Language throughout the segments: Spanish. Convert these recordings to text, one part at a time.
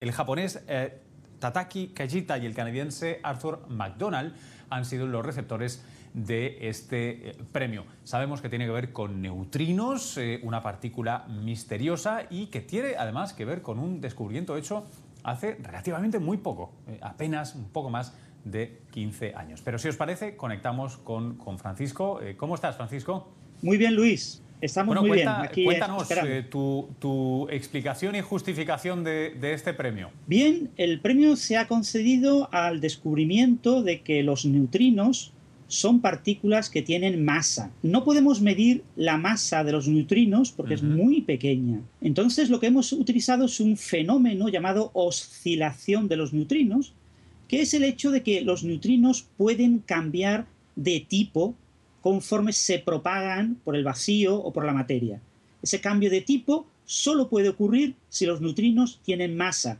El japonés eh, Tataki Kajita y el canadiense Arthur McDonald han sido los receptores de este eh, premio. Sabemos que tiene que ver con neutrinos, eh, una partícula misteriosa y que tiene además que ver con un descubrimiento hecho hace relativamente muy poco, apenas un poco más de 15 años. Pero si os parece, conectamos con, con Francisco. ¿Cómo estás, Francisco? Muy bien, Luis. Estamos muy bien. Aquí cuéntanos eh, tu, explicación y justificación de, este premio. Bien, el premio se ha concedido al descubrimiento de que los neutrinos son partículas que tienen masa. No podemos medir la masa de los neutrinos porque es muy pequeña. Entonces lo que hemos utilizado es un fenómeno llamado oscilación de los neutrinos, que es el hecho de que los neutrinos pueden cambiar de tipo conforme se propagan por el vacío o por la materia. Ese cambio de tipo solo puede ocurrir si los neutrinos tienen masa.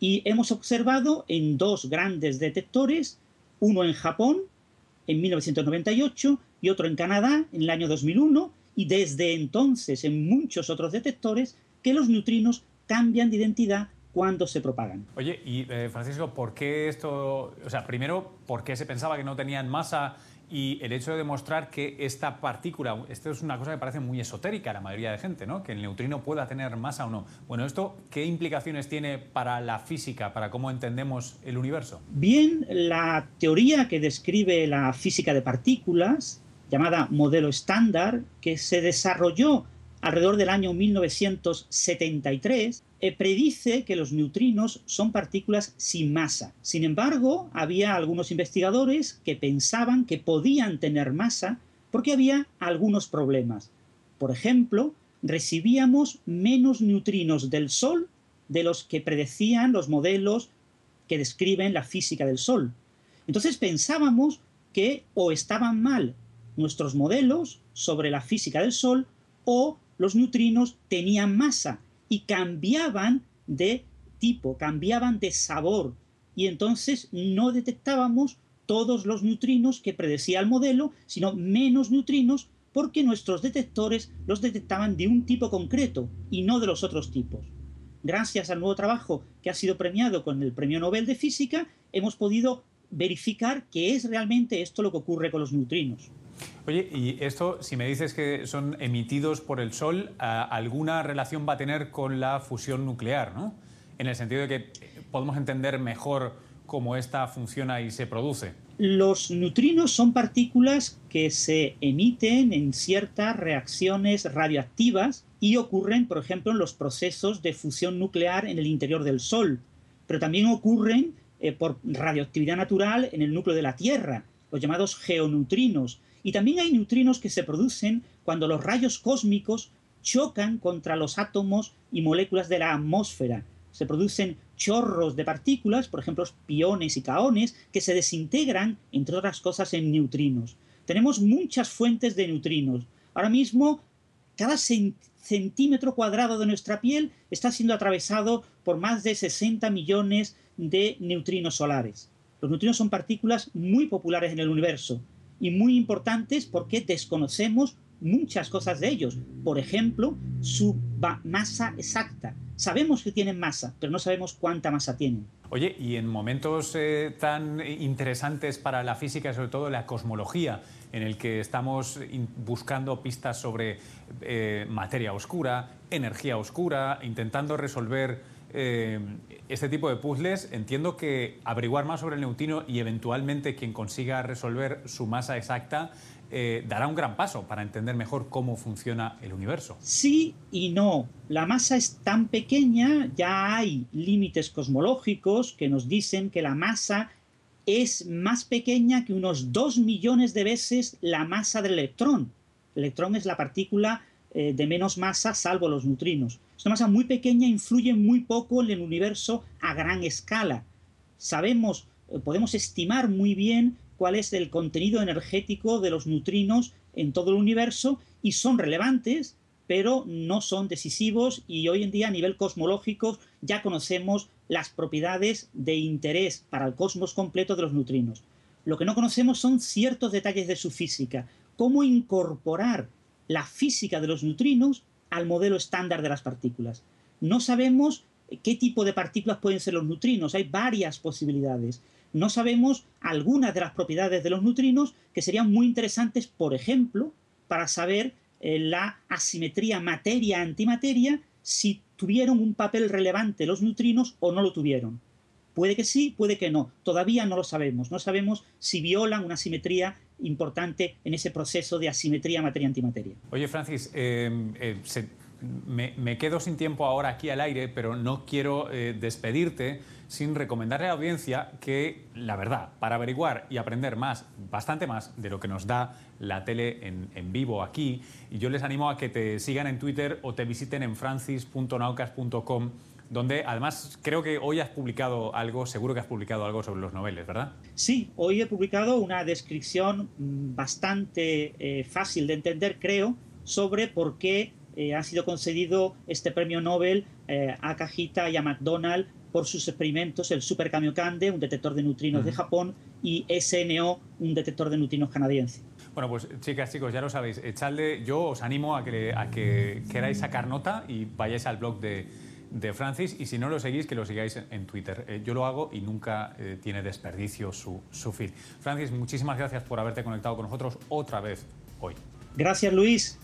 Y hemos observado en dos grandes detectores, uno en Japón en 1998 y otro en Canadá en el año 2001, y desde entonces en muchos otros detectores, que los neutrinos cambian de identidad cuando se propagan. Oye, y eh, Francisco, ¿por qué esto? O sea, primero, ¿por qué se pensaba que no tenían masa y el hecho de demostrar que esta partícula, esto es una cosa que parece muy esotérica a la mayoría de gente, ¿no? que el neutrino pueda tener masa o no. Bueno, ¿esto qué implicaciones tiene para la física, para cómo entendemos el universo? Bien, la teoría que describe la física de partículas, llamada modelo estándar, que se desarrolló alrededor del año 1973, eh, predice que los neutrinos son partículas sin masa. Sin embargo, había algunos investigadores que pensaban que podían tener masa porque había algunos problemas. Por ejemplo, recibíamos menos neutrinos del Sol de los que predecían los modelos que describen la física del Sol. Entonces pensábamos que o estaban mal nuestros modelos sobre la física del Sol o los neutrinos tenían masa y cambiaban de tipo, cambiaban de sabor y entonces no detectábamos todos los neutrinos que predecía el modelo, sino menos neutrinos porque nuestros detectores los detectaban de un tipo concreto y no de los otros tipos. Gracias al nuevo trabajo que ha sido premiado con el Premio Nobel de Física, hemos podido verificar que es realmente esto lo que ocurre con los neutrinos. Oye, y esto, si me dices que son emitidos por el Sol, alguna relación va a tener con la fusión nuclear, ¿no? En el sentido de que podemos entender mejor cómo esta funciona y se produce. Los neutrinos son partículas que se emiten en ciertas reacciones radioactivas y ocurren, por ejemplo, en los procesos de fusión nuclear en el interior del Sol, pero también ocurren eh, por radioactividad natural en el núcleo de la Tierra, los llamados geoneutrinos, y también hay neutrinos que se producen cuando los rayos cósmicos chocan contra los átomos y moléculas de la atmósfera. Se producen chorros de partículas, por ejemplo, piones y caones, que se desintegran, entre otras cosas, en neutrinos. Tenemos muchas fuentes de neutrinos. Ahora mismo, cada centímetro cuadrado de nuestra piel está siendo atravesado por más de 60 millones de neutrinos solares. Los neutrinos son partículas muy populares en el universo y muy importantes porque desconocemos muchas cosas de ellos. Por ejemplo, su masa exacta. Sabemos que tienen masa, pero no sabemos cuánta masa tienen. Oye, y en momentos eh, tan interesantes para la física, sobre todo la cosmología, en el que estamos buscando pistas sobre eh, materia oscura, energía oscura, intentando resolver eh, este tipo de puzzles, entiendo que averiguar más sobre el neutrino y eventualmente quien consiga resolver su masa exacta eh, dará un gran paso para entender mejor cómo funciona el universo. Sí y no. La masa es tan pequeña, ya hay límites cosmológicos que nos dicen que la masa es más pequeña que unos 2 millones de veces la masa del electrón. El electrón es la partícula eh, de menos masa salvo los neutrinos. Es una masa muy pequeña, influye muy poco en el universo a gran escala. Sabemos, eh, podemos estimar muy bien cuál es el contenido energético de los neutrinos en todo el universo y son relevantes, pero no son decisivos y hoy en día a nivel cosmológico ya conocemos las propiedades de interés para el cosmos completo de los neutrinos. Lo que no conocemos son ciertos detalles de su física, cómo incorporar la física de los neutrinos al modelo estándar de las partículas. No sabemos qué tipo de partículas pueden ser los neutrinos. Hay varias posibilidades. No sabemos algunas de las propiedades de los neutrinos que serían muy interesantes, por ejemplo, para saber eh, la asimetría materia-antimateria, si tuvieron un papel relevante los neutrinos o no lo tuvieron. Puede que sí, puede que no. Todavía no lo sabemos. No sabemos si violan una simetría importante en ese proceso de asimetría materia-antimateria. Oye, Francis, eh, eh, me, quedo sin tiempo ahora aquí al aire, pero no quiero eh, despedirte sin recomendarle a la audiencia que, la verdad, para averiguar y aprender más, bastante más de lo que nos da la tele en, vivo aquí, yo les animo a que te sigan en Twitter o te visiten en francis.naucas.com donde además creo que hoy has publicado algo, seguro que has publicado algo sobre los noveles, ¿verdad? Sí, hoy he publicado una descripción mm, bastante eh, fácil de entender, creo, sobre por qué eh, ha sido concedido este premio Nobel eh, a Cajita y a McDonald por sus experimentos, el Super Kamiokande, un detector de neutrinos de Japón, y SNO, un detector de neutrinos canadiense. Bueno, pues chicas, chicos, ya lo sabéis, echadle, yo os animo a que, a que queráis sacar nota y vayáis al blog de, de Francis y si no lo seguís, que lo sigáis en, Twitter. Eh, yo lo hago y nunca eh, tiene desperdicio su, su feed. Francis, muchísimas gracias por haberte conectado con nosotros otra vez hoy. Gracias, Luis.